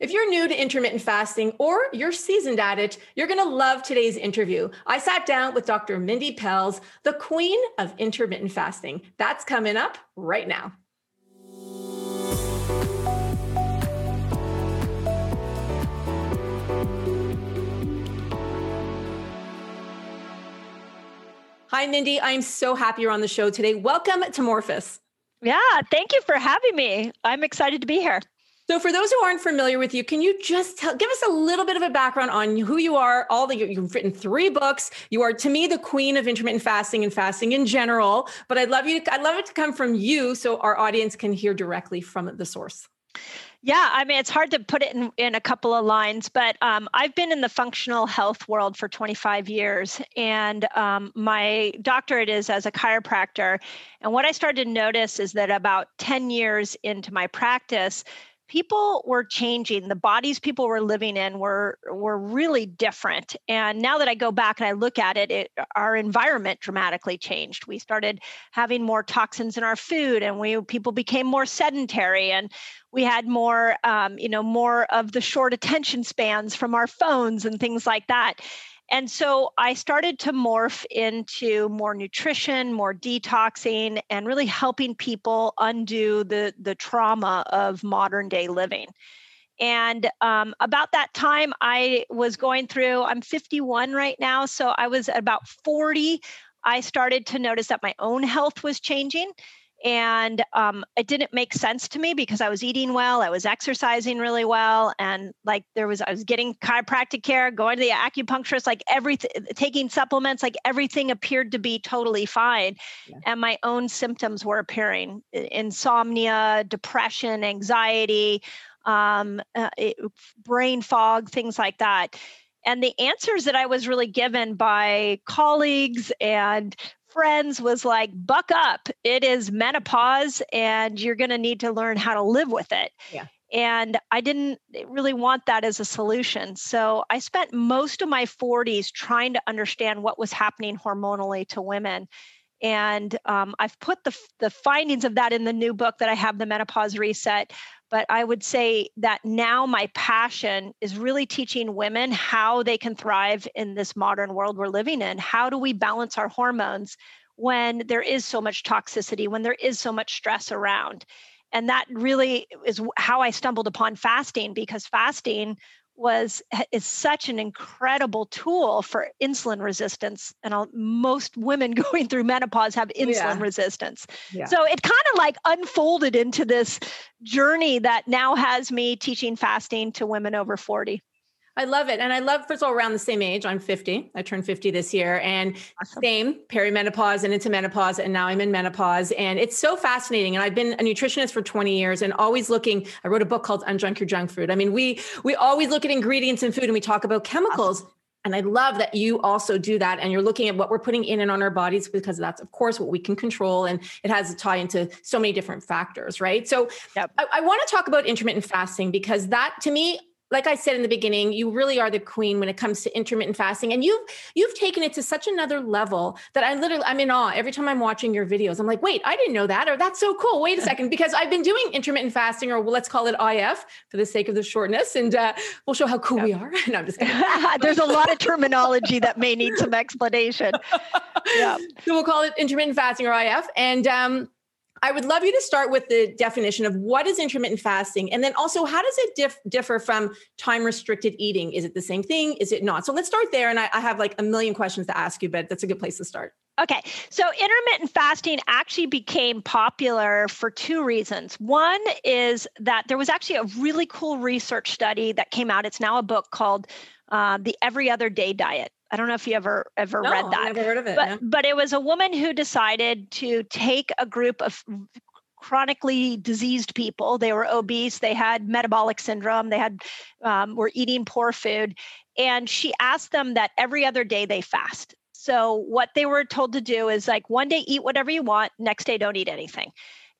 If you're new to intermittent fasting or you're seasoned at it, you're going to love today's interview. I sat down with Dr. Mindy Pelz, the queen of intermittent fasting. That's coming up right now. Hi, Mindy. I'm so happy you're on the show today. Welcome to Morphus. Yeah, thank you for having me. I'm excited to be here. So, for those who aren't familiar with you, can you just tell, give us a little bit of a background on who you are? All the you've written three books. You are, to me, the queen of intermittent fasting and fasting in general. But I'd love you. To, I'd love it to come from you, so our audience can hear directly from the source. Yeah, I mean, it's hard to put it in, in a couple of lines, but um, I've been in the functional health world for 25 years, and um, my doctorate is as a chiropractor. And what I started to notice is that about 10 years into my practice, people were changing the bodies people were living in were were really different. And now that i go back and i look at it, it our environment dramatically changed. We started having more toxins in our food and we people became more sedentary and we had more um, you know more of the short attention spans from our phones and things like that and so I started to morph into more nutrition, more detoxing, and really helping people undo the, the trauma of modern day living. And um, about that time, I was going through, I'm 51 right now. So I was about 40. I started to notice that my own health was changing and um, it didn't make sense to me because I was eating well, I was exercising really well, and like there was, I was getting chiropractic care, going to the acupuncturist, like everything, taking supplements, like everything appeared to be totally fine, yeah. and my own symptoms were appearing: insomnia, depression, anxiety, um, uh, it, brain fog, things like that. And the answers that I was really given by colleagues and friends was like, buck up. It is menopause and you're going to need to learn how to live with it. Yeah. And I didn't really want that as a solution. So I spent most of my 40s trying to understand what was happening hormonally to women. And um, I've put the, the findings of that in the new book that I have, The Menopause Reset. But I would say that now my passion is really teaching women how they can thrive in this modern world we're living in. How do we balance our hormones when there is so much toxicity, when there is so much stress around? And that really is how I stumbled upon fasting because fasting was eh, is such an incredible tool for insulin resistance and I'll, most women going through menopause have insulin yeah. resistance yeah. so it kind of like unfolded into this journey that now has me teaching fasting to women over 40 I love it. And I love, first of all, around the same age. I'm 50. I turned 50 this year. And awesome. same perimenopause and into menopause. And now I'm in menopause. And it's so fascinating. And I've been a nutritionist for 20 years and always looking. I wrote a book called Unjunk Your Junk Food. I mean, we we always look at ingredients in food and we talk about chemicals. Awesome. And I love that you also do that. And you're looking at what we're putting in and on our bodies because that's, of course, what we can control. And it has a tie into so many different factors, right? So yep. I, I want to talk about intermittent fasting because that to me like I said in the beginning, you really are the queen when it comes to intermittent fasting. And you've you've taken it to such another level that I literally I'm in awe every time I'm watching your videos. I'm like, wait, I didn't know that, or that's so cool. Wait a second, because I've been doing intermittent fasting, or let's call it IF for the sake of the shortness, and uh, we'll show how cool yep. we are. no, I'm just kidding. There's a lot of terminology that may need some explanation. Yeah. So we'll call it intermittent fasting or IF. And um, I would love you to start with the definition of what is intermittent fasting, and then also how does it dif- differ from time restricted eating? Is it the same thing? Is it not? So let's start there. And I, I have like a million questions to ask you, but that's a good place to start. Okay, so intermittent fasting actually became popular for two reasons. One is that there was actually a really cool research study that came out. It's now a book called uh, The Every Other Day Diet. I don't know if you ever ever no, read that. I've never heard of it. But, yeah. but it was a woman who decided to take a group of chronically diseased people. They were obese. They had metabolic syndrome. They had um, were eating poor food, and she asked them that every other day they fast. So what they were told to do is like one day eat whatever you want, next day don't eat anything.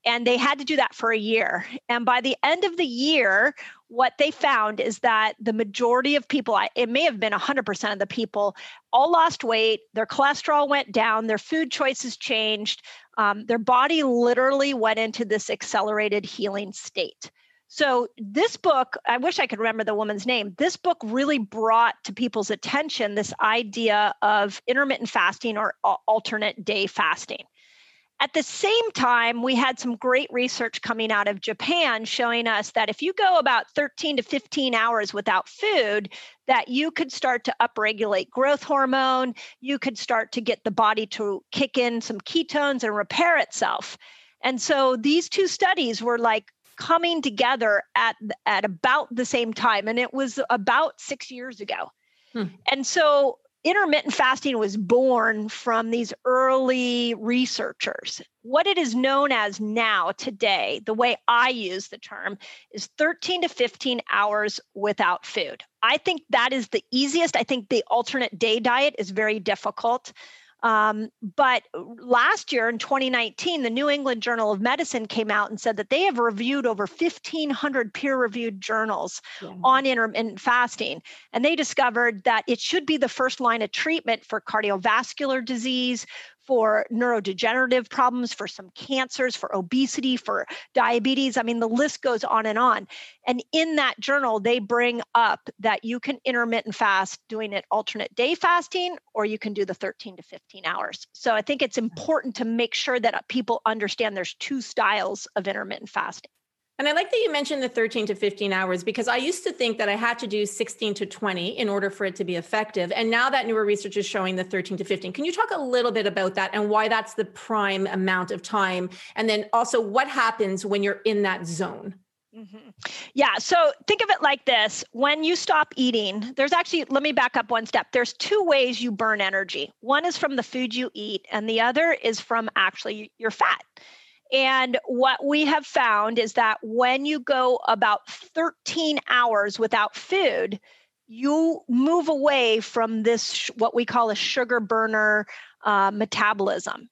And they had to do that for a year. And by the end of the year, what they found is that the majority of people, it may have been 100% of the people, all lost weight. Their cholesterol went down, their food choices changed, um, their body literally went into this accelerated healing state. So, this book, I wish I could remember the woman's name. This book really brought to people's attention this idea of intermittent fasting or alternate day fasting. At the same time, we had some great research coming out of Japan showing us that if you go about 13 to 15 hours without food, that you could start to upregulate growth hormone, you could start to get the body to kick in some ketones and repair itself. And so these two studies were like coming together at at about the same time and it was about 6 years ago. Hmm. And so intermittent fasting was born from these early researchers. What it is known as now, today, the way I use the term, is 13 to 15 hours without food. I think that is the easiest. I think the alternate day diet is very difficult. Um, but last year in 2019, the New England Journal of Medicine came out and said that they have reviewed over 1,500 peer reviewed journals yeah. on intermittent fasting. And they discovered that it should be the first line of treatment for cardiovascular disease, for neurodegenerative problems, for some cancers, for obesity, for diabetes. I mean, the list goes on and on. And in that journal, they bring up that you can intermittent fast doing it alternate day fasting, or you can do the 13 to 15 hours. So I think it's important to make sure that people understand there's two styles of intermittent fasting. And I like that you mentioned the 13 to 15 hours because I used to think that I had to do 16 to 20 in order for it to be effective. And now that newer research is showing the 13 to 15. Can you talk a little bit about that and why that's the prime amount of time? And then also what happens when you're in that zone? Mm-hmm. Yeah. So think of it like this when you stop eating, there's actually, let me back up one step. There's two ways you burn energy one is from the food you eat, and the other is from actually your fat. And what we have found is that when you go about 13 hours without food, you move away from this, what we call a sugar burner uh, metabolism.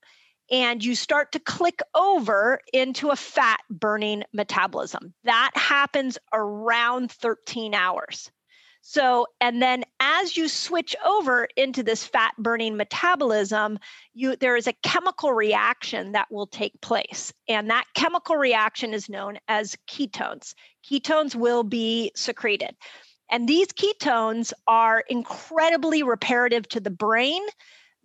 And you start to click over into a fat burning metabolism. That happens around 13 hours. So, and then as you switch over into this fat burning metabolism, you there is a chemical reaction that will take place. And that chemical reaction is known as ketones. Ketones will be secreted. And these ketones are incredibly reparative to the brain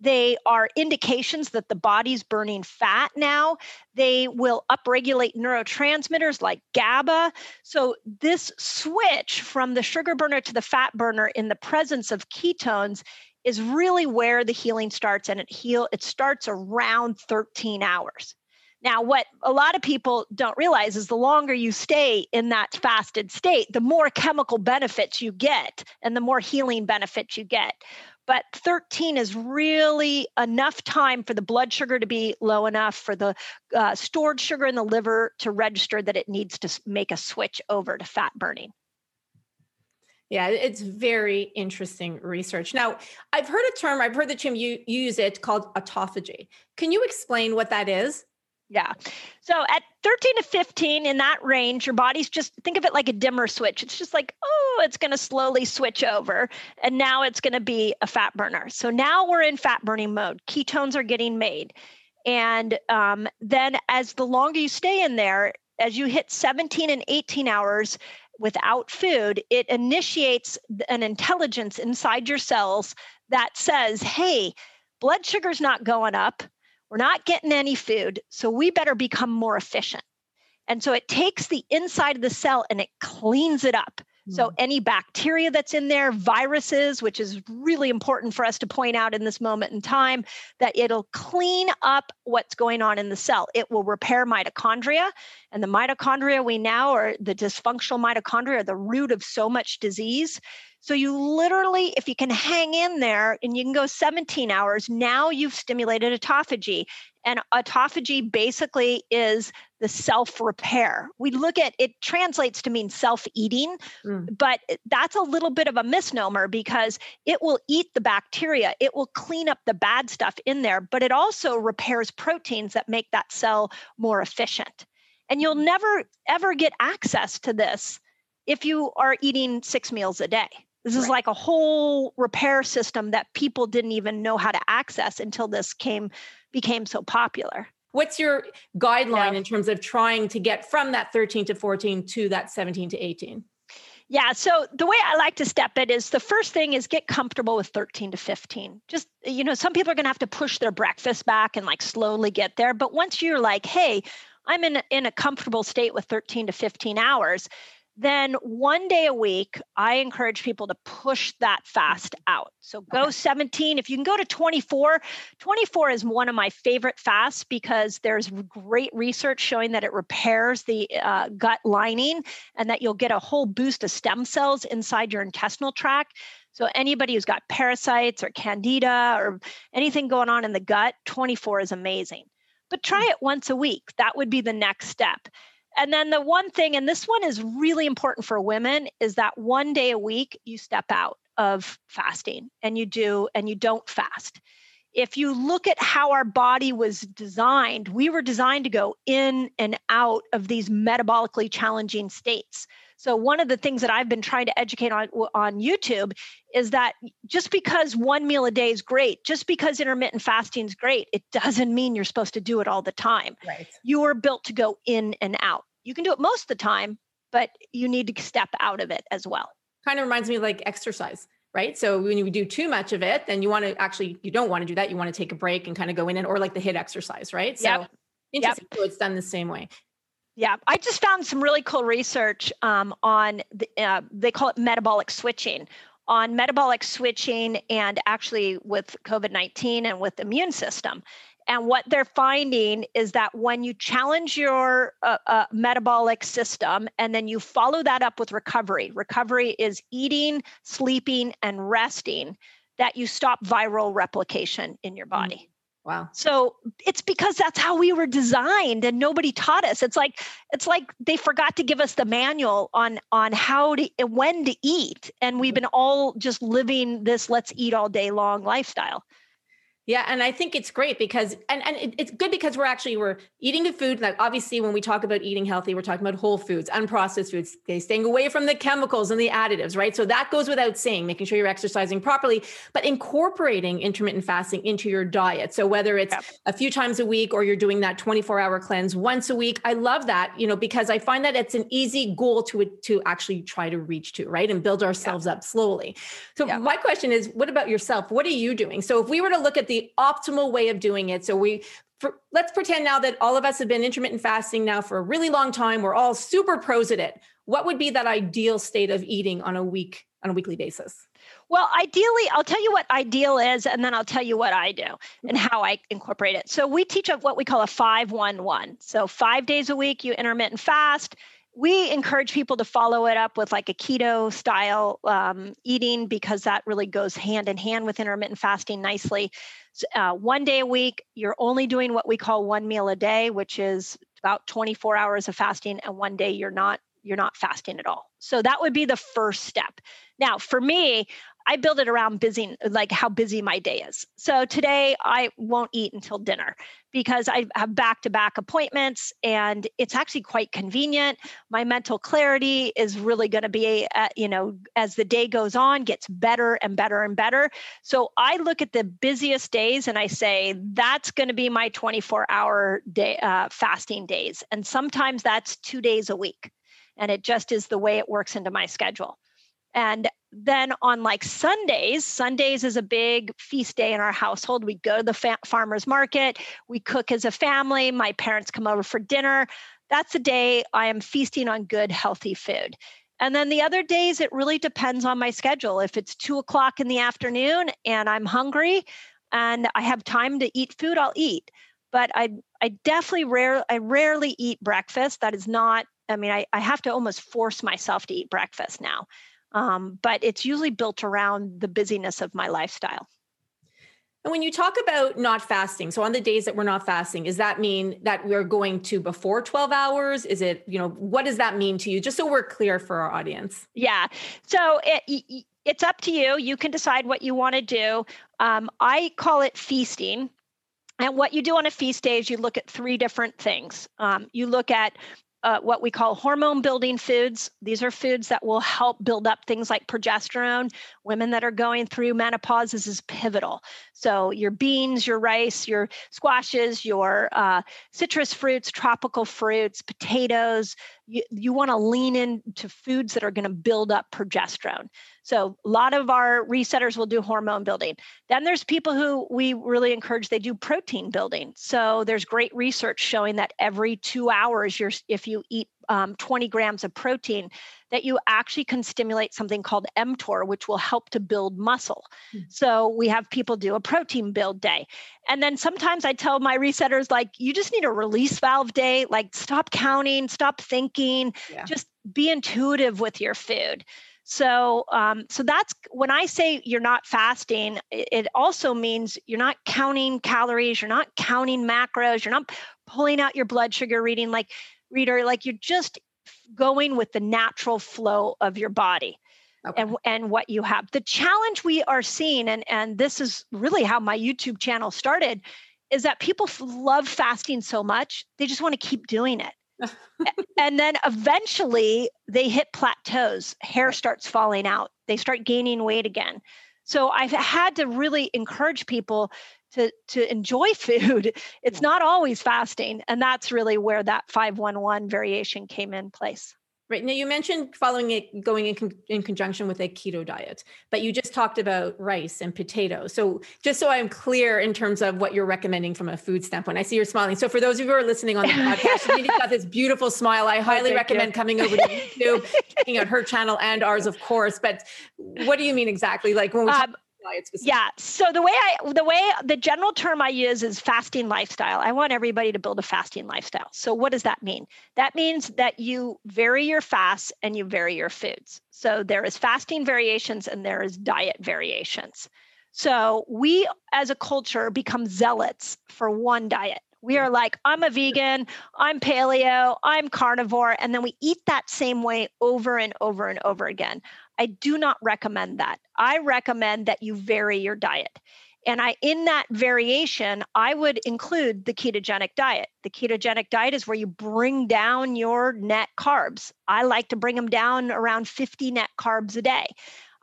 they are indications that the body's burning fat now. They will upregulate neurotransmitters like GABA. So, this switch from the sugar burner to the fat burner in the presence of ketones is really where the healing starts and it heal it starts around 13 hours. Now, what a lot of people don't realize is the longer you stay in that fasted state, the more chemical benefits you get and the more healing benefits you get but 13 is really enough time for the blood sugar to be low enough for the uh, stored sugar in the liver to register that it needs to make a switch over to fat burning. Yeah, it's very interesting research. Now, I've heard a term, I've heard that Jim you use it called autophagy. Can you explain what that is? Yeah. So at 13 to 15 in that range, your body's just think of it like a dimmer switch. It's just like, oh, it's going to slowly switch over. And now it's going to be a fat burner. So now we're in fat burning mode. Ketones are getting made. And um, then as the longer you stay in there, as you hit 17 and 18 hours without food, it initiates an intelligence inside your cells that says, hey, blood sugar's not going up we're not getting any food, so we better become more efficient. And so it takes the inside of the cell and it cleans it up. So, hmm. any bacteria that's in there, viruses, which is really important for us to point out in this moment in time, that it'll clean up what's going on in the cell. It will repair mitochondria. And the mitochondria we now are the dysfunctional mitochondria are the root of so much disease. So you literally, if you can hang in there and you can go 17 hours, now you've stimulated autophagy. And autophagy basically is the self repair. We look at it translates to mean self eating, mm. but that's a little bit of a misnomer because it will eat the bacteria, it will clean up the bad stuff in there, but it also repairs proteins that make that cell more efficient. And you'll mm. never ever get access to this if you are eating six meals a day. This is right. like a whole repair system that people didn't even know how to access until this came became so popular. What's your guideline yeah. in terms of trying to get from that 13 to 14 to that 17 to 18? Yeah. So the way I like to step it is the first thing is get comfortable with 13 to 15. Just, you know, some people are going to have to push their breakfast back and like slowly get there. But once you're like, hey, I'm in, in a comfortable state with 13 to 15 hours, then one day a week, I encourage people to push that fast out. So go okay. 17. If you can go to 24, 24 is one of my favorite fasts because there's great research showing that it repairs the uh, gut lining and that you'll get a whole boost of stem cells inside your intestinal tract. So anybody who's got parasites or candida or anything going on in the gut, 24 is amazing. But try hmm. it once a week. That would be the next step. And then the one thing, and this one is really important for women, is that one day a week you step out of fasting and you do and you don't fast. If you look at how our body was designed, we were designed to go in and out of these metabolically challenging states. So one of the things that I've been trying to educate on on YouTube is that just because one meal a day is great, just because intermittent fasting is great, it doesn't mean you're supposed to do it all the time. Right. You are built to go in and out. You can do it most of the time, but you need to step out of it as well. Kind of reminds me of like exercise right? So when you do too much of it, then you want to actually you don't want to do that. You want to take a break and kind of go in and or like the HIIT exercise, right? So yep. interesting. Yep. So it's done the same way. Yeah, I just found some really cool research um, on the, uh, they call it metabolic switching on metabolic switching and actually with COVID 19 and with the immune system. And what they're finding is that when you challenge your uh, uh, metabolic system and then you follow that up with recovery, recovery is eating, sleeping, and resting, that you stop viral replication in your mm. body. Wow. So it's because that's how we were designed and nobody taught us. It's like it's like they forgot to give us the manual on on how to when to eat and we've mm-hmm. been all just living this let's eat all day long lifestyle. Yeah, and I think it's great because and and it, it's good because we're actually we're eating the food. Like obviously, when we talk about eating healthy, we're talking about whole foods, unprocessed foods, okay, staying away from the chemicals and the additives, right? So that goes without saying, making sure you're exercising properly, but incorporating intermittent fasting into your diet. So whether it's a few times a week or you're doing that 24 hour cleanse once a week, I love that, you know, because I find that it's an easy goal to to actually try to reach to, right, and build ourselves up slowly. So my question is, what about yourself? What are you doing? So if we were to look at the the optimal way of doing it. So we for, let's pretend now that all of us have been intermittent fasting now for a really long time. We're all super pros at it. What would be that ideal state of eating on a week on a weekly basis? Well, ideally, I'll tell you what ideal is, and then I'll tell you what I do and how I incorporate it. So we teach of what we call a five one one. So five days a week, you intermittent fast we encourage people to follow it up with like a keto style um, eating because that really goes hand in hand with intermittent fasting nicely. Uh, one day a week, you're only doing what we call one meal a day, which is about 24 hours of fasting, and one day you're not you're not fasting at all. So that would be the first step. Now, for me, I build it around busy, like how busy my day is. So today I won't eat until dinner because I have back to back appointments and it's actually quite convenient. My mental clarity is really going to be, uh, you know, as the day goes on, gets better and better and better. So I look at the busiest days and I say, that's going to be my 24 hour day, uh, fasting days. And sometimes that's two days a week. And it just is the way it works into my schedule. And then on like Sundays, Sundays is a big feast day in our household. We go to the fa- farmer's market, we cook as a family, my parents come over for dinner. That's the day I am feasting on good, healthy food. And then the other days, it really depends on my schedule. If it's two o'clock in the afternoon and I'm hungry and I have time to eat food, I'll eat. But I, I definitely rare, I rarely eat breakfast. That is not, I mean, I, I have to almost force myself to eat breakfast now um, but it's usually built around the busyness of my lifestyle. And when you talk about not fasting, so on the days that we're not fasting, does that mean that we're going to before 12 hours? Is it, you know, what does that mean to you? Just so we're clear for our audience. Yeah. So it, it's up to you. You can decide what you want to do. Um, I call it feasting. And what you do on a feast day is you look at three different things. Um, you look at uh, what we call hormone building foods. These are foods that will help build up things like progesterone. Women that are going through menopause, this is pivotal. So, your beans, your rice, your squashes, your uh, citrus fruits, tropical fruits, potatoes, you, you want to lean into foods that are going to build up progesterone. So a lot of our resetters will do hormone building. Then there's people who we really encourage they do protein building. So there's great research showing that every two hours, you're if you eat um, 20 grams of protein, that you actually can stimulate something called mTOR, which will help to build muscle. Mm-hmm. So we have people do a protein build day. And then sometimes I tell my resetters, like, you just need a release valve day, like, stop counting, stop thinking, yeah. just be intuitive with your food. So, um, so that's when I say you're not fasting. It also means you're not counting calories, you're not counting macros, you're not pulling out your blood sugar reading like reader. Like you're just going with the natural flow of your body. Okay. and and what you have. The challenge we are seeing, and and this is really how my YouTube channel started, is that people love fasting so much they just want to keep doing it and then eventually they hit plateaus. Hair starts falling out. They start gaining weight again. So I've had to really encourage people to to enjoy food. It's not always fasting, and that's really where that 511 variation came in place. Right. Now, you mentioned following it, going in, con- in conjunction with a keto diet, but you just talked about rice and potatoes. So, just so I'm clear in terms of what you're recommending from a food standpoint, I see you're smiling. So, for those of you who are listening on the podcast, you've got this beautiful smile. I oh, highly oh, recommend you. coming over to YouTube, checking out her channel and ours, of course. But what do you mean exactly? Like when we um, diet? Yeah. So the way I the way the general term I use is fasting lifestyle. I want everybody to build a fasting lifestyle. So what does that mean? That means that you vary your fasts and you vary your foods. So there is fasting variations and there is diet variations. So we as a culture become zealots for one diet. We are mm-hmm. like, I'm a vegan, I'm paleo, I'm carnivore, and then we eat that same way over and over and over again. I do not recommend that. I recommend that you vary your diet. And I in that variation, I would include the ketogenic diet. The ketogenic diet is where you bring down your net carbs. I like to bring them down around 50 net carbs a day.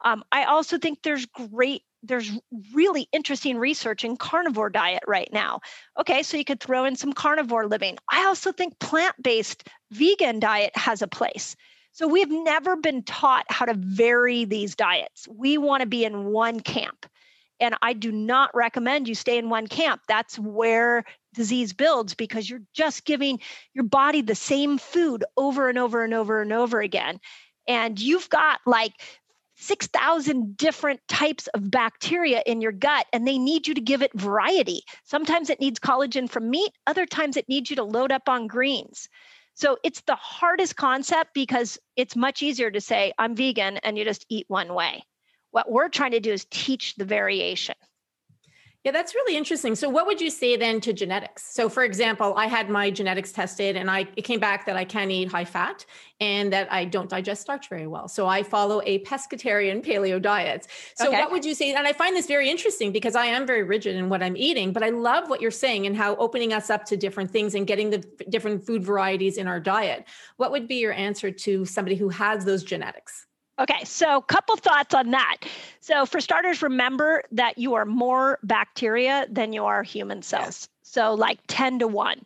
Um, I also think there's great there's really interesting research in carnivore diet right now. Okay, so you could throw in some carnivore living. I also think plant-based vegan diet has a place. So we've never been taught how to vary these diets. We want to be in one camp. And I do not recommend you stay in one camp. That's where disease builds because you're just giving your body the same food over and over and over and over again. And you've got like 6,000 different types of bacteria in your gut, and they need you to give it variety. Sometimes it needs collagen from meat, other times it needs you to load up on greens. So it's the hardest concept because it's much easier to say, I'm vegan, and you just eat one way. What we're trying to do is teach the variation. Yeah, that's really interesting. So, what would you say then to genetics? So, for example, I had my genetics tested and I it came back that I can eat high fat and that I don't digest starch very well. So, I follow a pescatarian paleo diet. So, okay. what would you say? And I find this very interesting because I am very rigid in what I'm eating, but I love what you're saying and how opening us up to different things and getting the different food varieties in our diet. What would be your answer to somebody who has those genetics? Okay, so a couple thoughts on that. So, for starters, remember that you are more bacteria than you are human cells. So, like 10 to 1.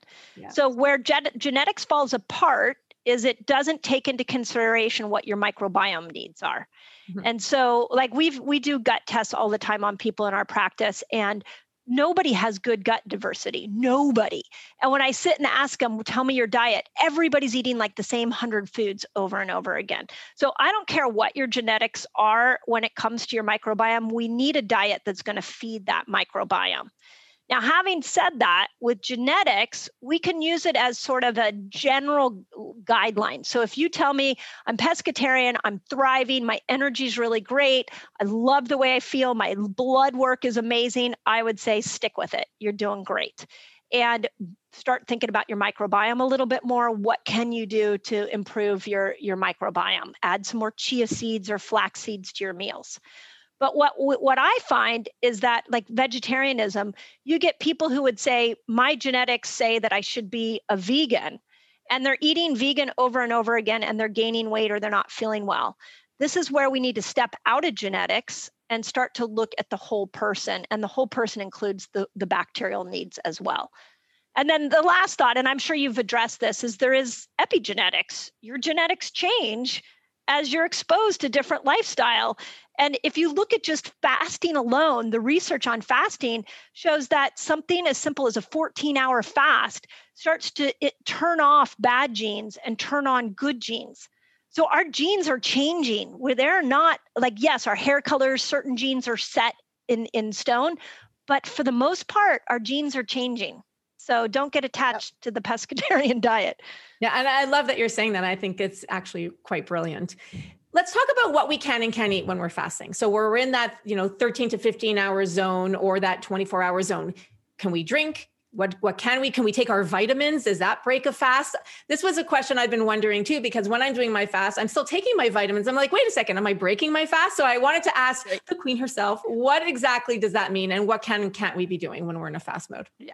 So, where gen- genetics falls apart is it doesn't take into consideration what your microbiome needs are. Mm-hmm. And so like we've we do gut tests all the time on people in our practice and nobody has good gut diversity nobody. And when i sit and ask them tell me your diet everybody's eating like the same 100 foods over and over again. So i don't care what your genetics are when it comes to your microbiome we need a diet that's going to feed that microbiome now, having said that, with genetics, we can use it as sort of a general guideline. So if you tell me I'm pescatarian, I'm thriving, my energy is really great, I love the way I feel, my blood work is amazing, I would say stick with it. You're doing great. And start thinking about your microbiome a little bit more. What can you do to improve your, your microbiome? Add some more chia seeds or flax seeds to your meals. But what what I find is that like vegetarianism, you get people who would say my genetics say that I should be a vegan. and they're eating vegan over and over again and they're gaining weight or they're not feeling well. This is where we need to step out of genetics and start to look at the whole person. And the whole person includes the, the bacterial needs as well. And then the last thought, and I'm sure you've addressed this, is there is epigenetics. Your genetics change as you're exposed to different lifestyle. And if you look at just fasting alone, the research on fasting shows that something as simple as a 14 hour fast starts to it, turn off bad genes and turn on good genes. So our genes are changing where they're not like, yes, our hair colors, certain genes are set in, in stone, but for the most part, our genes are changing. So don't get attached to the pescatarian diet. Yeah, and I love that you're saying that. I think it's actually quite brilliant. Let's talk about what we can and can't eat when we're fasting. So we're in that, you know, 13 to 15 hour zone or that 24 hour zone. Can we drink? what what can we? Can we take our vitamins? Does that break a fast? This was a question i've been wondering too because when i'm doing my fast i'm still taking my vitamins. I'm like wait a second am i breaking my fast? So i wanted to ask the queen herself what exactly does that mean and what can and can't we be doing when we're in a fast mode? Yeah.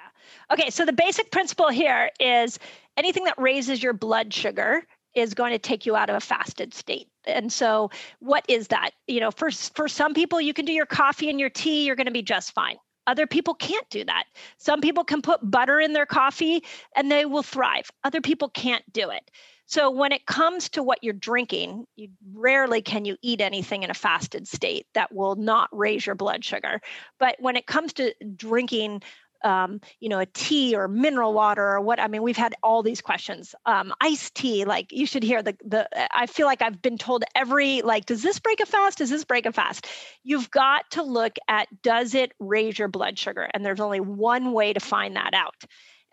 Okay so the basic principle here is anything that raises your blood sugar is going to take you out of a fasted state. And so what is that? You know, for for some people you can do your coffee and your tea, you're going to be just fine. Other people can't do that. Some people can put butter in their coffee and they will thrive. Other people can't do it. So when it comes to what you're drinking, you rarely can you eat anything in a fasted state that will not raise your blood sugar. But when it comes to drinking um, you know, a tea or mineral water or what? I mean, we've had all these questions. Um, iced tea, like you should hear the the. I feel like I've been told every like, does this break a fast? Does this break a fast? You've got to look at does it raise your blood sugar, and there's only one way to find that out,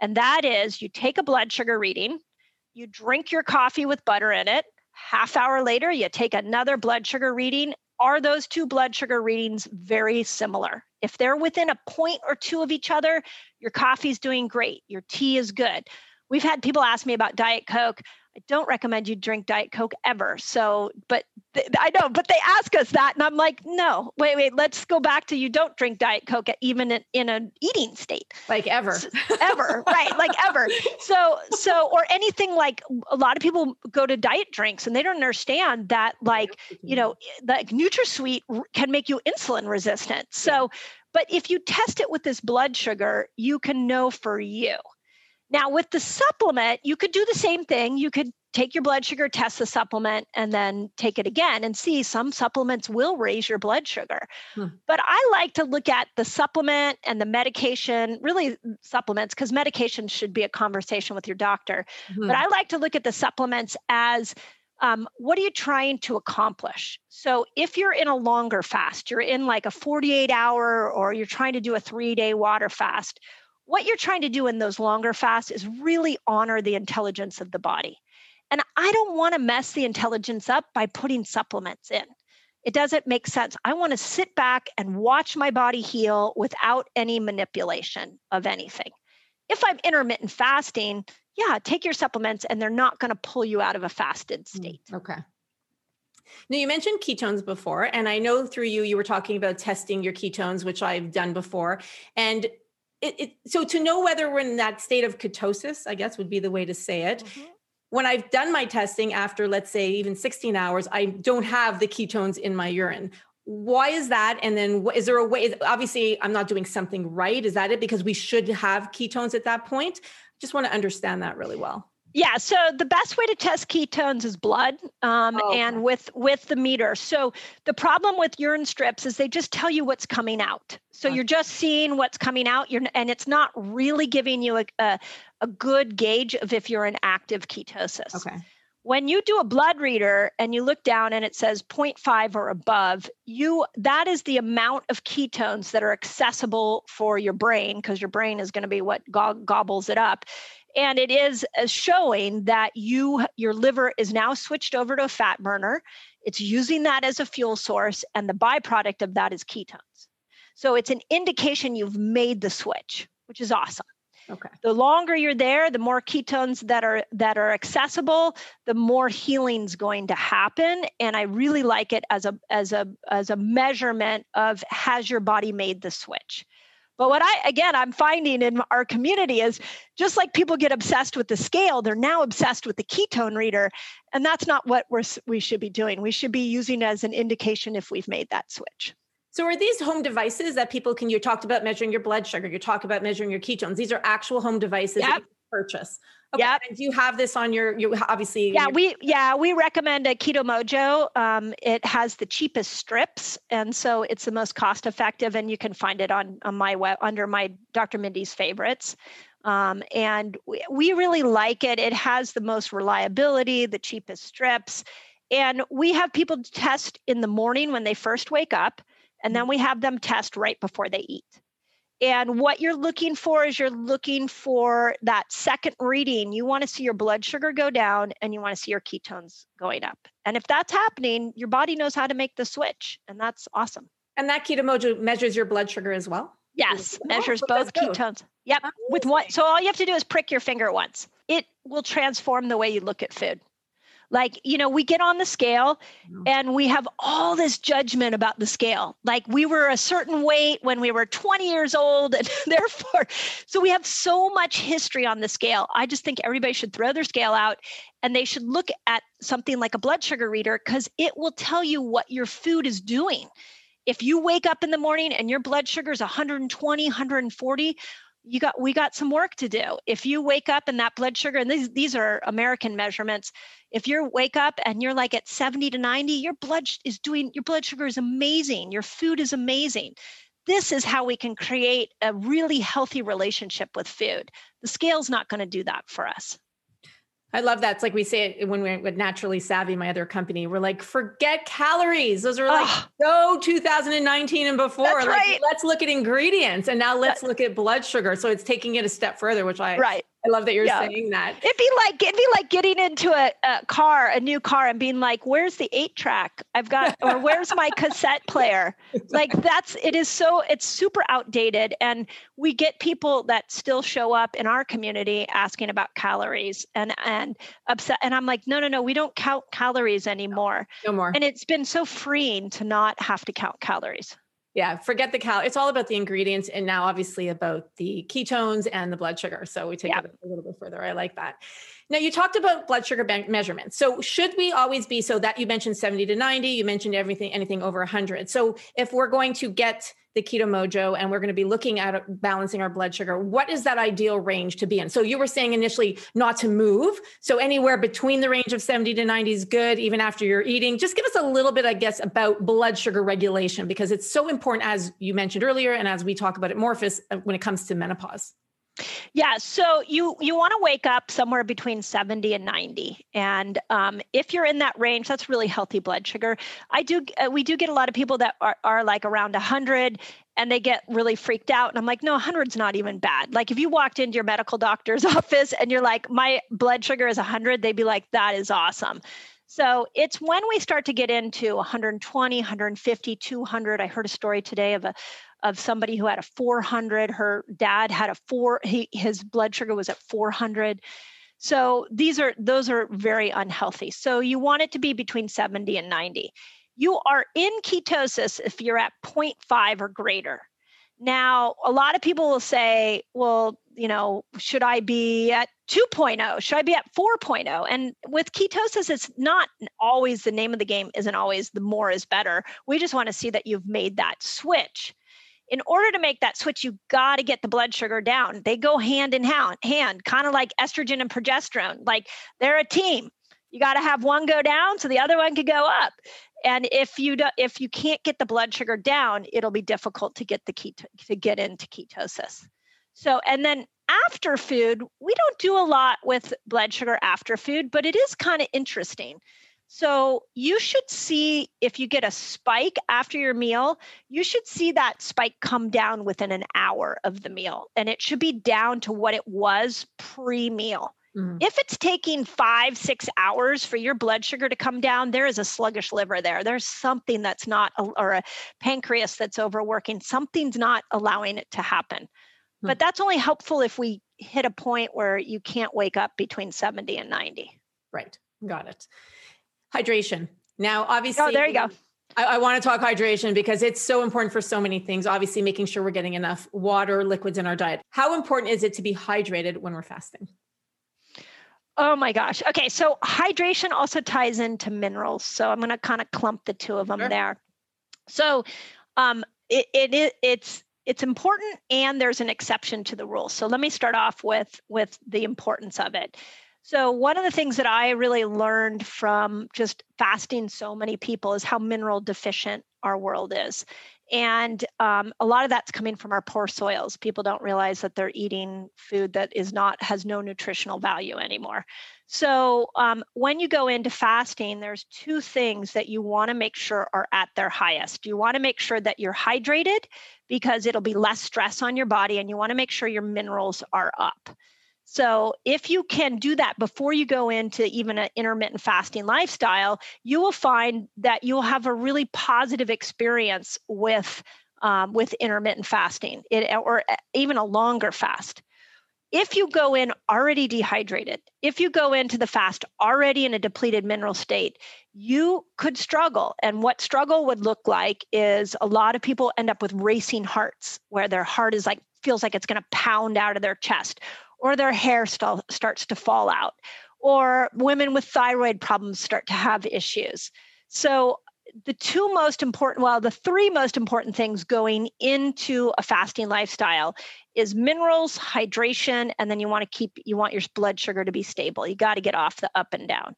and that is you take a blood sugar reading, you drink your coffee with butter in it. Half hour later, you take another blood sugar reading. Are those two blood sugar readings very similar? If they're within a point or two of each other, your coffee's doing great, your tea is good. We've had people ask me about Diet Coke. I don't recommend you drink Diet Coke ever. So, but th- I know, but they ask us that, and I'm like, no, wait, wait, let's go back to you don't drink Diet Coke even in, in an eating state, like ever, ever, right? Like ever. So, so, or anything like a lot of people go to diet drinks and they don't understand that, like, you know, like NutraSweet can make you insulin resistant. So, but if you test it with this blood sugar, you can know for you. Now, with the supplement, you could do the same thing. You could take your blood sugar, test the supplement, and then take it again and see some supplements will raise your blood sugar. Hmm. But I like to look at the supplement and the medication, really supplements, because medication should be a conversation with your doctor. hmm But I like to look at the supplements as um, what are you trying to accomplish? So, if you're in a longer fast, you're in like a 48 hour or you're trying to do a three day water fast, what you're trying to do in those longer fasts is really honor the intelligence of the body. And I don't want to mess the intelligence up by putting supplements in. It doesn't make sense. I want to sit back and watch my body heal without any manipulation of anything. If I'm intermittent fasting, yeah, take your supplements and they're not going to pull you out of a fasted mm, state. Okay. Now, you mentioned ketones before, and I know through you, you were talking about testing your ketones, which I've done before. And it, it, so to know whether we're in that state of ketosis, I guess would be the way to say it. Mm-hmm. When I've done my testing after, let's say, even 16 hours, I don't have the ketones in my urine. Why is that? And then is there a way? Obviously, I'm not doing something right. Is that it? Because we should have ketones at that point. I just want to understand that really well. Yeah, so the best way to test ketones is blood, um, oh, okay. and with with the meter. So the problem with urine strips is they just tell you what's coming out. So okay. you're just seeing what's coming out. You're and it's not really giving you a, a, a good gauge of if you're in active ketosis. Okay. When you do a blood reader and you look down and it says 0.5 or above, you that is the amount of ketones that are accessible for your brain because your brain is going to be what go- gobbles it up and it is uh, showing that you your liver is now switched over to a fat burner. It's using that as a fuel source and the byproduct of that is ketones. So it's an indication you've made the switch which is awesome. Okay. The longer you're there the more ketones that are that are accessible the more healing's going to happen. And i really like it as a as a as a measurement of has your body made the switch But what I, again, I'm finding in our community is just like people get obsessed with the scale, they're now obsessed with the ketone reader. And that's not what we're, we should be doing. We should be using as an indication if we've made that switch. So are these home devices that people can, you talked about measuring your blood sugar, you talk about measuring your ketones. These are actual home devices yep. Purchase. Okay. Yeah. And do you have this on your, you obviously. Yeah, we, yeah, we recommend a Keto Mojo. Um, it has the cheapest strips. And so it's the most cost effective and you can find it on, on my web under my Dr. Mindy's favorites. Um, and we, we really like it. It has the most reliability, the cheapest strips. And we have people test in the morning when they first wake up, and then mm-hmm. we have them test right before they eat. And what you're looking for is you're looking for that second reading. You want to see your blood sugar go down and you want to see your ketones going up. And if that's happening, your body knows how to make the switch. And that's awesome. And that Keto Mojo measures your blood sugar as well? Yes, oh, measures both ketones. Yep. With one so all you have to do is prick your finger once. It will transform the way you look at food. Like, you know, we get on the scale and we have all this judgment about the scale. Like, we were a certain weight when we were 20 years old. And therefore, so we have so much history on the scale. I just think everybody should throw their scale out and they should look at something like a blood sugar reader because it will tell you what your food is doing. If you wake up in the morning and your blood sugar is 120, 140, you got we got some work to do. If you wake up and that blood sugar and these these are american measurements if you wake up and you're like at 70 to 90 your blood is doing your blood sugar is amazing. Your food is amazing. This is how we can create a really healthy relationship with food. The scale's not going to do that for us I love that. It's like we say it when we're with Naturally Savvy, my other company. We're like, forget calories. Those are like oh, so 2019 and before. Like, right. let's look at ingredients, and now let's look at blood sugar. So it's taking it a step further, which I right. I love that you're yeah. saying that. It'd be like it'd be like getting into a, a, car, a new car, and being like, "Where's the eight track? I've got, or where's my cassette player?" Like that's it is so it's super outdated, and we get people that still show up in our community asking about calories and and upset, and I'm like, "No, no, no, we don't count calories anymore. No more." And it's been so freeing to not have to count calories yeah forget the cal it's all about the ingredients and now obviously about the ketones and the blood sugar so we take yeah. it a little bit further. I like that. Now you talked about blood sugar measurements. So should we always be so that you mentioned 70 to 90 you mentioned everything anything over 100 so if we're going to get the keto mojo and we're going to be looking at balancing our blood sugar what is that ideal range to be in? So you were saying initially not to move so anywhere between the range of 70 to 90 is good even after you're eating. Just give us a little bit i guess about blood sugar regulation because it's so important as you mentioned earlier and as we talk about at morphus uh, when it comes to menopause yeah, so you you want to wake up somewhere between 70 and 90, and um, if you're in that range, that's really healthy blood sugar. I do uh, we do get a lot of people that are, are like around 100 and they get really freaked out and i'm like no 100's not even bad like if you walked into your medical doctor's office and you're like my blood sugar is 100 they'd be like that is awesome so it's when we start to get into 120 150 200 i heard a story today of a of somebody who had a 400 her dad had a 4 he, his blood sugar was at 400 so these are those are very unhealthy. So you want it to be between 70 and 90 you are in ketosis if you're at 0.5 or greater. Now a lot of people will say well you know should i be at 2.0 should i be at 4.0 and with ketosis it's not always the name of the game isn't always the more is better. We just want to see that you've made that switch in order to make that switch, you got to get the blood sugar down. They go hand in hand, hand kind of like estrogen and progesterone. Like they're a team. You got to have one go down so the other one can go up. And if you don't, if you can't get the blood sugar down, it'll be difficult to get the keto, to get into ketosis. So, and then after food, we don't do a lot with blood sugar after food, but it is kind of interesting. So you should see if you get a spike after your meal, you should see that spike come down within an hour of the meal. And it should be down to what it was pre meal. Mm-hmm. If it's taking five, six hours for your blood sugar to come down, there is a sluggish liver there. There's something that's not, or a pancreas that's overworking. Something's not allowing it to happen. Mm-hmm. But that's only helpful if we hit a point where you can't wake up between 70 and 90. Right. Got it hydration. Now, obviously, oh, there you go. I, I want to talk hydration because it's so important for so many things. Obviously, making sure we're getting enough water, liquids in our diet. How important is it to be hydrated when we're fasting? Oh my gosh. Okay, so hydration also ties into minerals. So I'm going to kind of clump the two of them sure. there. So um, it, it it's it's important and there's an exception to the rule. So let me start off with with the importance of it. So, one of the things that I really learned from just fasting so many people is how mineral deficient our world is. And um, a lot of that's coming from our poor soils. People don't realize that they're eating food that is not, has no nutritional value anymore. So, um, when you go into fasting, there's two things that you want to make sure are at their highest. You want to make sure that you're hydrated because it'll be less stress on your body, and you want to make sure your minerals are up. So, if you can do that before you go into even an intermittent fasting lifestyle, you will find that you'll have a really positive experience with um, with intermittent fasting, it, or even a longer fast. If you go in already dehydrated, if you go into the fast already in a depleted mineral state, you could struggle. And what struggle would look like is a lot of people end up with racing hearts, where their heart is like feels like it's going to pound out of their chest or their hair st- starts to fall out, or women with thyroid problems start to have issues. So, the two most important, well, the three most important things going into a fasting lifestyle is minerals, hydration, and then you want to keep, you want your blood sugar to be stable. You got to get off the up and down.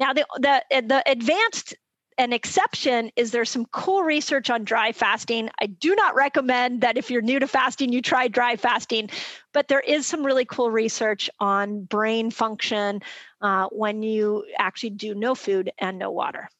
Now, the, the, the advanced an exception is there's some cool research on dry fasting. I do not recommend that if you're new to fasting, you try dry fasting, but there is some really cool research on brain function uh, when you actually do no food and no water.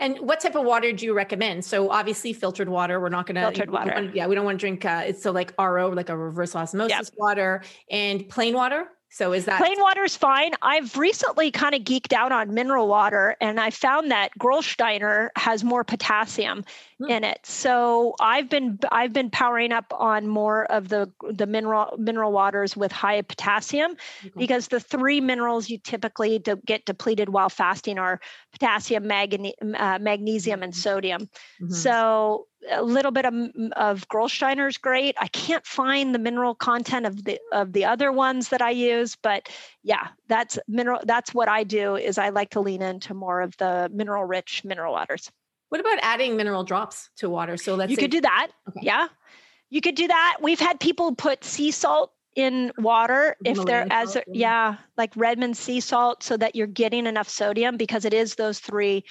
And what type of water do you recommend? So obviously filtered water. We're not going to filtered water. Want, yeah, we don't want to drink. Uh, it's so like RO, like a reverse osmosis yep. water, and plain water. So is that plain water is fine? I've recently kind of geeked out on mineral water and I found that Gerolsteiner has more potassium hmm. in it. So I've been I've been powering up on more of the the mineral mineral waters with high potassium okay. because the three minerals you typically de- get depleted while fasting are potassium, magne- uh, magnesium and mm-hmm. sodium. Mm-hmm. So a little bit of, of Gerolsteiner is great. I can't find the mineral content of the of the other ones that I use, but yeah, that's mineral. That's what I do. Is I like to lean into more of the mineral rich mineral waters. What about adding mineral drops to water? So let's you say- could do that. Okay. Yeah, you could do that. We've had people put sea salt in water if they're as yeah. yeah like Redmond sea salt so that you're getting enough sodium because it is those three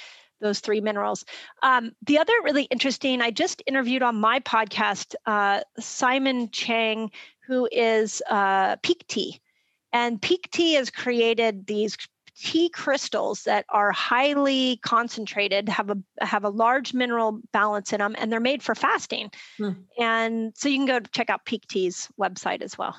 those three minerals. Um, the other really interesting, I just interviewed on my podcast uh, Simon Cheng, who is uh, Pique Tea. And Pique Tea has created these tea crystals that are highly concentrated, have a have a large mineral balance in them, and they're made for fasting. Hmm. And so you can go check out Pique Tea's website as well.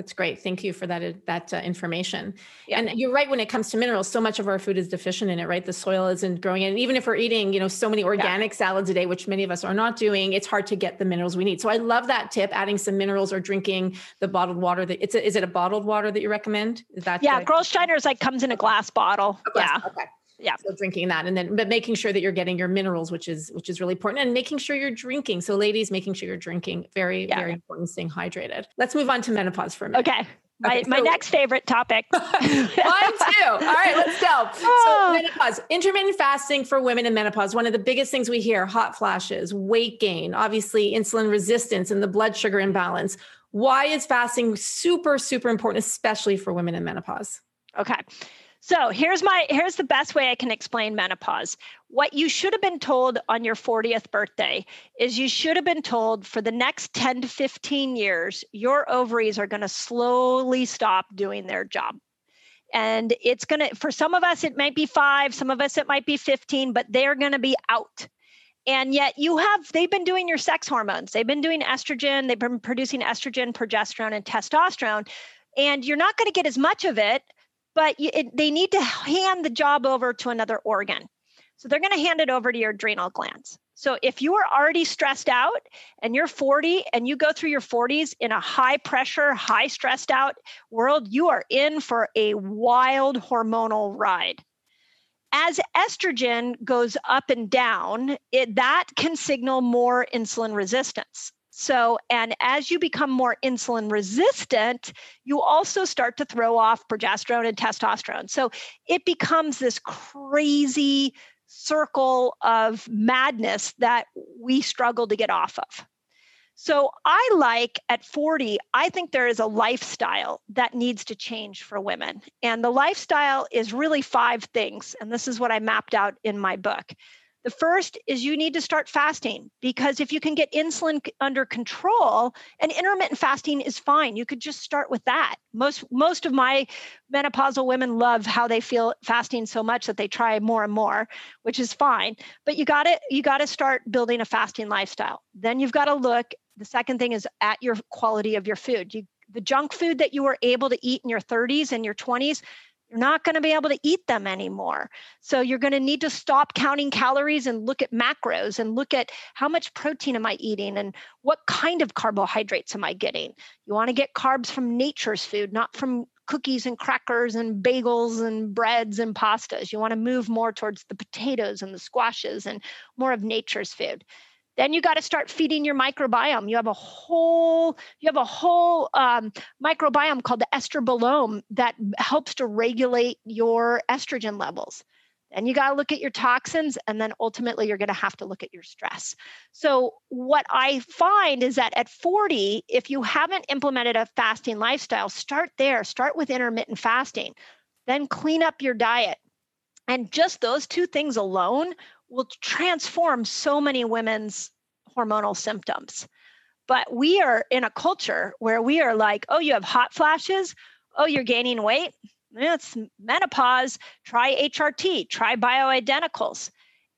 That's great. Thank you for that that uh, information. Yeah. And you're right when it comes to minerals, so much of our food is deficient in it, right? The soil isn't growing and even if we're eating, you know, so many organic yeah. salads a day, which many of us are not doing, it's hard to get the minerals we need. So I love that tip, adding some minerals or drinking the bottled water that it's a, is it a bottled water that you recommend? Is that Yeah, Gerolsteiner's like comes in a glass bottle. A glass, yeah. Okay yeah so drinking that and then but making sure that you're getting your minerals which is which is really important and making sure you're drinking so ladies making sure you're drinking very yeah. very important staying hydrated let's move on to menopause for a minute okay my, okay, so, my next favorite topic. Mine too. All right, let's go. So, ah. menopause, intermittent fasting for women in menopause. One of the biggest things we hear hot flashes, weight gain, obviously insulin resistance, and the blood sugar imbalance. Why is fasting super, super important, especially for women in menopause? Okay. So here's my here's the best way I can explain menopause. What you should have been told on your 40th birthday is you should have been told for the next 10 to 15 years, your ovaries are going to slowly stop doing their job. And it's going to, for some of us, it might be five, some of us, it might be 15, but they're going to be out. And yet you have, they've been doing your sex hormones. They've been doing estrogen, they've been producing estrogen, progesterone, and testosterone. And you're not going to get as much of it but it, they need to hand the job over to another organ. So they're going to hand it over to your adrenal glands. So if you are already stressed out and you're 40 and you go through your 40s in a high pressure, high stressed out world, you are in for a wild hormonal ride. as estrogen goes up and down, it, that can signal more insulin resistance. So, and as you become more insulin resistant, you also start to throw off progesterone and testosterone. So it becomes this crazy circle of madness that we struggle to get off of. So I like at 40, I think there is a lifestyle that needs to change for women. And the lifestyle is really five things. And this is what I mapped out in my book. The first is you need to start fasting because if you can get insulin under control, and intermittent fasting is fine. You could just start with that. Most most of my menopausal women love how they feel fasting so much that they try more and more, which is fine. But you got to you got to start building a fasting lifestyle. Then you've got to look the second thing is at your quality of your food. You the junk food that you were able to eat in your 30s and your 20s, you're not going to be able to eat them anymore. So you're going to need to stop counting calories and look at macros and look at how much protein am I eating and what kind of carbohydrates am I getting. You want to get carbs from nature's food, not from cookies and crackers and bagels and breads and pastas. You want to move more towards the potatoes and the squashes and more of nature's food then you got to start feeding your microbiome. You have a whole you have a whole um, microbiome called the estrobolome that helps to regulate your estrogen levels. And you got to look at your toxins and then ultimately you're going to have to look at your stress. So what i find is that at 40 if you haven't implemented a fasting lifestyle start there. Start with intermittent fasting. Then clean up your diet. And just those two things alone will transform so many women's hormonal symptoms. But we are in a culture where we are like, oh, you have hot flashes. Oh, you're gaining weight. It's menopause. Try HRT, try bioidenticals.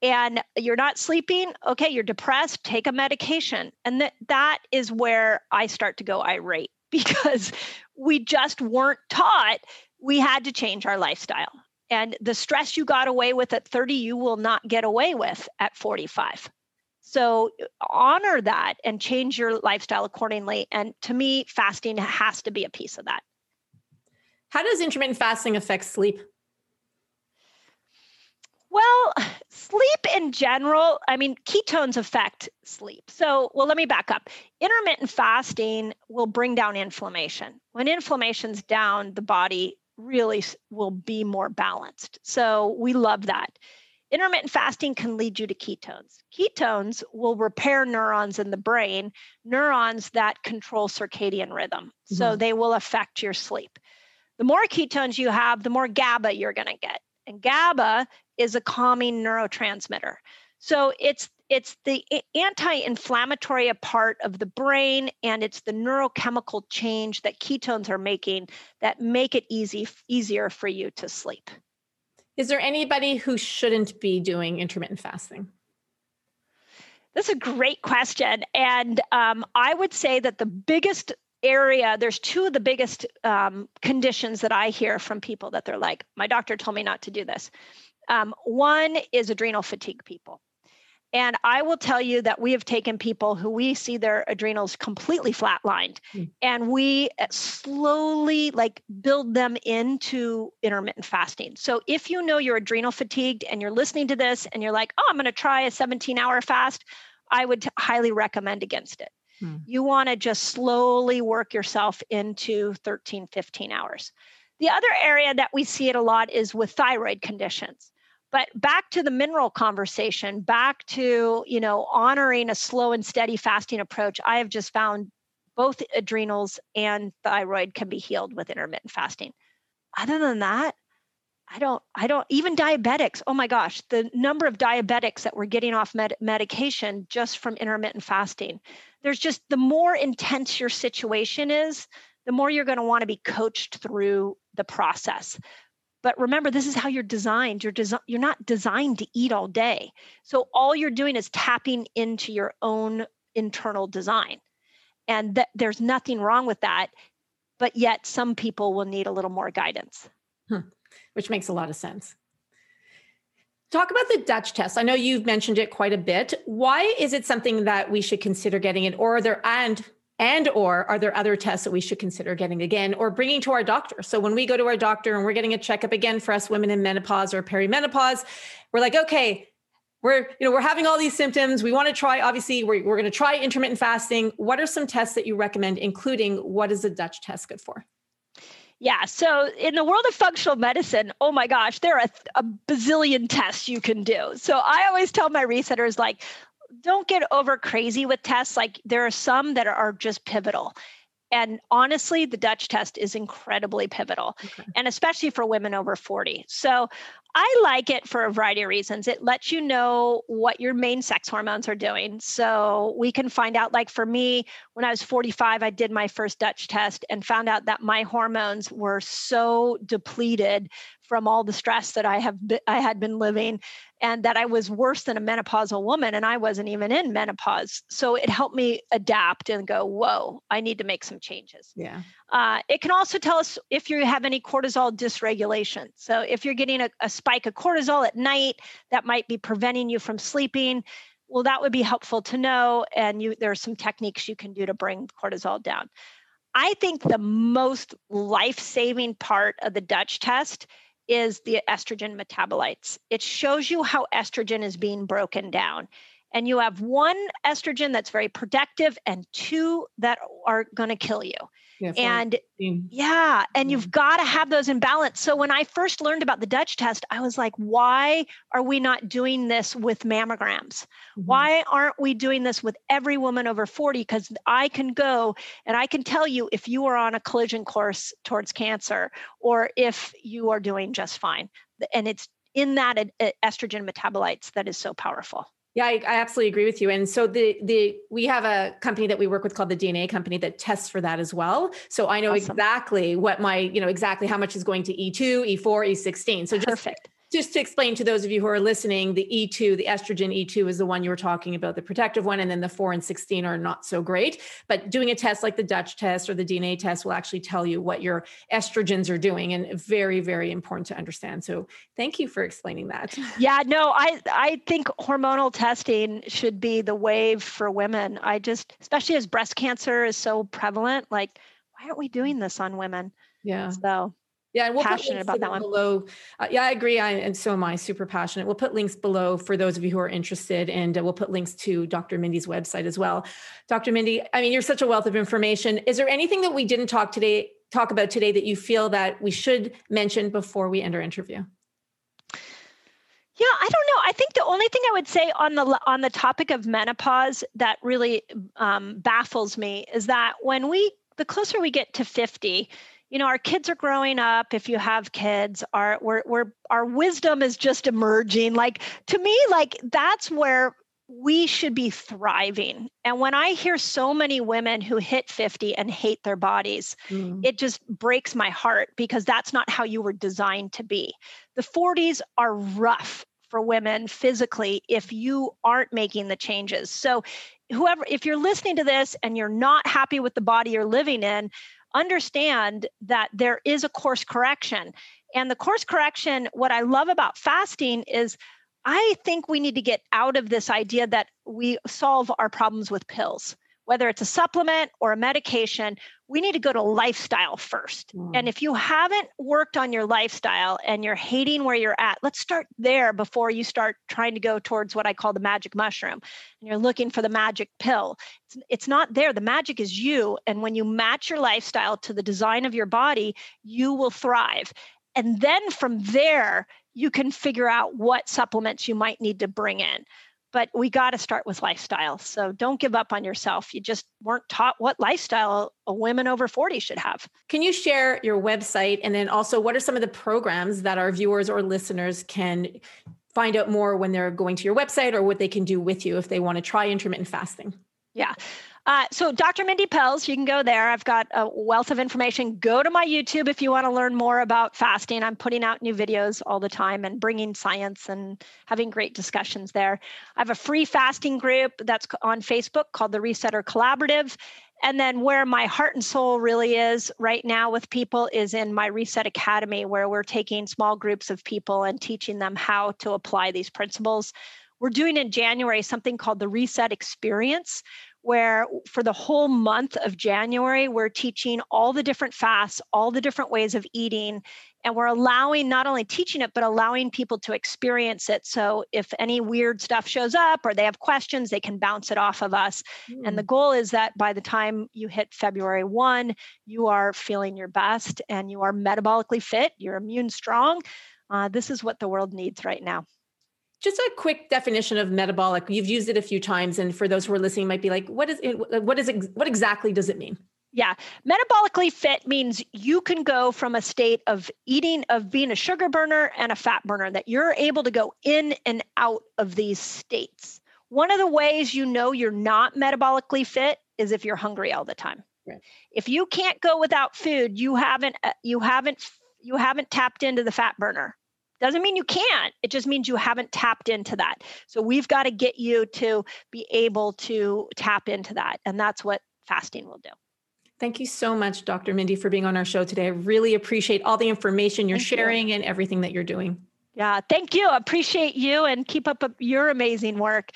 And you're not sleeping. Okay, you're depressed. Take a medication. And that, that is where I start to go irate because we just weren't taught we had to change our lifestyle. And the stress you got away with at 30, you will not get away with at 45. So honor that and change your lifestyle accordingly. And to me, fasting has to be a piece of that. How does intermittent fasting affect sleep? Well, sleep in general, I mean, ketones affect sleep. So, well, let me back up. Intermittent fasting will bring down inflammation. When inflammation's down, the body really will be more balanced. So we love that. Intermittent fasting can lead you to ketones. Ketones will repair neurons in the brain, neurons that control circadian rhythm. Mm-hmm. So they will affect your sleep. The more ketones you have, the more GABA you're going to get. And GABA is a calming neurotransmitter. So it's it's the anti-inflammatory part of the brain and it's the neurochemical change that ketones are making that make it easy easier for you to sleep. Is there anybody who shouldn't be doing intermittent fasting? That's a great question and um, i would say that the biggest area there's two of the biggest um, conditions that i hear from people that they're like my doctor told me not to do this. Um, one is adrenal fatigue people and I will tell you that we have taken people who we see their adrenals completely flatlined mm. and we uh, slowly like build them into intermittent fasting. So if you know you're adrenal fatigued and you're listening to this and you're like, oh, I'm going to try a 17 hour fast, I would highly recommend against it. Mm. You want to just slowly work yourself into 13, 15 hours. The other area that we see it a lot is with thyroid conditions. But back to the mineral conversation, back to, you know, honoring a slow and steady fasting approach, I have just found both adrenals and thyroid can be healed with intermittent fasting. Other than that, I don't, I don't, even diabetics. Oh my gosh, the number of diabetics that were getting off med- medication just from intermittent fasting. There's just the more intense your situation is, the more you're going to want to be coached through the process. But remember, this is how you're designed. You're desi- you're not designed to eat all day. So all you're doing is tapping into your own internal design. And there's nothing wrong with that. But yet some people will need a little more guidance. Hmm. Which makes a lot of sense. Talk about the Dutch test. I know you've mentioned it quite a bit. Why is it something that we should consider getting it, or are there and And or are there other tests that we should consider getting again or bringing to our doctor? So when we go to our doctor and we're getting a checkup again for us women in menopause or perimenopause, we're like, okay, we're you know we're having all these symptoms we want to try obviously we're, we're going to try intermittent fasting what are some tests that you recommend including what is a dutch test good for yeah. So in the world of functional medicine, oh my gosh, there are a, a bazillion tests you can do. So I always tell my resetters, like, don't get over crazy with tests. Like, there are some that are just pivotal. And honestly, the Dutch test is incredibly pivotal, okay. and especially for women over 40. So I like it for a variety of reasons. It lets you know what your main sex hormones are doing. So we can find out, like for me, when I was 45, I did my first Dutch test and found out that my hormones were so depleted from all the stress that I have been, I had been living and that I was worse than a menopausal woman and I wasn't even in menopause. So it helped me adapt and go, whoa, I need to make some changes. Yeah. Uh, it can also tell us if you have any cortisol dysregulation. So if you're getting a, a spike of cortisol at night, that might be preventing you from sleeping. Well, that would be helpful to know. And you, there are some techniques you can do to bring cortisol down. I think the most life saving part of the Dutch test is the estrogen metabolites. It shows you how estrogen is being broken down. And you have one estrogen that's very protective and two that are going to kill you. Yeah, and yeah, and you've got to have those in balance. So when I first learned about the Dutch test, I was like, why are we not doing this with mammograms? Mm-hmm. Why aren't we doing this with every woman over 40? Because I can go and I can tell you if you are on a collision course towards cancer or if you are doing just fine. And it's in that estrogen metabolites that is so powerful. Yeah, I, I, absolutely agree with you. And so the the we have a company that we work with called the DNA company that tests for that as well. So I know awesome. exactly what my, you know, exactly how much is going to E2, E4, E16. So just Perfect just to explain to those of you who are listening, the E2, the estrogen E2 is the one you were talking about, the protective one, and then the 4 and 16 are not so great. But doing a test like the Dutch test or the DNA test will actually tell you what your estrogens are doing and very very important to understand. So, thank you for explaining that. Yeah, no, I I think hormonal testing should be the wave for women. I just especially as breast cancer is so prevalent, like why aren't we doing this on women? Yeah. So yeah, and we'll passionate about that one. Below, uh, yeah, I agree. I and so am I. Super passionate. We'll put links below for those of you who are interested, and uh, we'll put links to Dr. Mindy's website as well. Dr. Mindy, I mean, you're such a wealth of information. Is there anything that we didn't talk today talk about today that you feel that we should mention before we end our interview? Yeah, I don't know. I think the only thing I would say on the on the topic of menopause that really um, baffles me is that when we the closer we get to 50 you know our kids are growing up if you have kids our we're, we're our wisdom is just emerging. Like to me like that's where we should be thriving. And when i hear so many women who hit 50 and hate their bodies mm. it just breaks my heart because that's not how you were designed to be. The 40s are rough for women physically if you aren't making the changes. So whoever if you're listening to this and you're not happy with the body you're living in understand that there is a course correction. And the course correction, what I love about fasting is I think we need to get out of this idea that we solve our problems with pills whether it's a supplement or a medication, we need to go to lifestyle first. Mm. And if you haven't worked on your lifestyle and you're hating where you're at, let's start there before you start trying to go towards what I call the magic mushroom. And you're looking for the magic pill. It's, it's not there. The magic is you. And when you match your lifestyle to the design of your body, you will thrive. And then from there, you can figure out what supplements you might need to bring in but we got to start with lifestyle. So don't give up on yourself. You just weren't taught what lifestyle a woman over 40 should have. Can you share your website and then also what are some of the programs that our viewers or listeners can find out more when they're going to your website or what they can do with you if they want to try intermittent fasting? Yeah. Uh, so, Dr. Mindy Pelz, you can go there. I've got a wealth of information. Go to my YouTube if you want to learn more about fasting. I'm putting out new videos all the time and bringing science and having great discussions there. I have a free fasting group that's on Facebook called the Resetter Collaborative. And then where my heart and soul really is right now with people is in my Reset Academy, where we're taking small groups of people and teaching them how to apply these principles. We're doing in January something called the Reset Experience, where for the whole month of January, we're teaching all the different fasts, all the different ways of eating, and we're allowing not only teaching it, but allowing people to experience it. So if any weird stuff shows up or they have questions, they can bounce it off of us. Mm. And the hmm. goal is that by the time you hit February 1, you are feeling your best and you are metabolically fit, you're immune strong. Uh, this is what the world needs right now. Just a quick definition of metabolic. You've used it a few times, and for those who are listening, might be like, "What is it? What is it? What exactly does it mean?" Yeah, metabolically fit means you can go from a state of eating, of being a sugar burner and a fat burner, that you're able to go in and out of these states. One of the ways you know you're not metabolically fit is if you're hungry all the time. Right. If you can't go without food, you haven't uh, you haven't you haven't tapped into the fat burner. Doesn't mean you can't. It just means you haven't tapped into that. So we've got to get you to be able to tap into that. And that's what fasting will do. Thank you so much, Dr. Mindy, for being on our show today. I really appreciate all the information you're thank sharing you. and everything that you're doing. Yeah, thank you. Appreciate you and keep up your amazing work.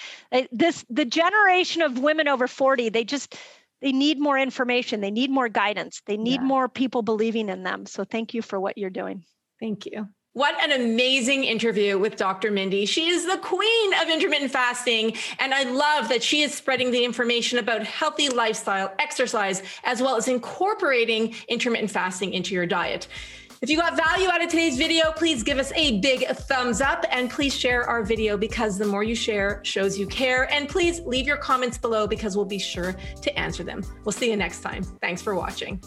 This the generation of women over 40, they just they need more information, they need more guidance, they need yeah. more people believing in them. So thank you for what you're doing. Thank you. What an amazing interview with Dr. Mindy. She is the queen of intermittent fasting. And I love that she is spreading the information about healthy lifestyle, exercise, as well as incorporating intermittent fasting into your diet. If you got value out of today's video, please give us a big thumbs up and please share our video because the more you share shows you care. And please leave your comments below because we'll be sure to answer them. We'll see you next time. Thanks for watching.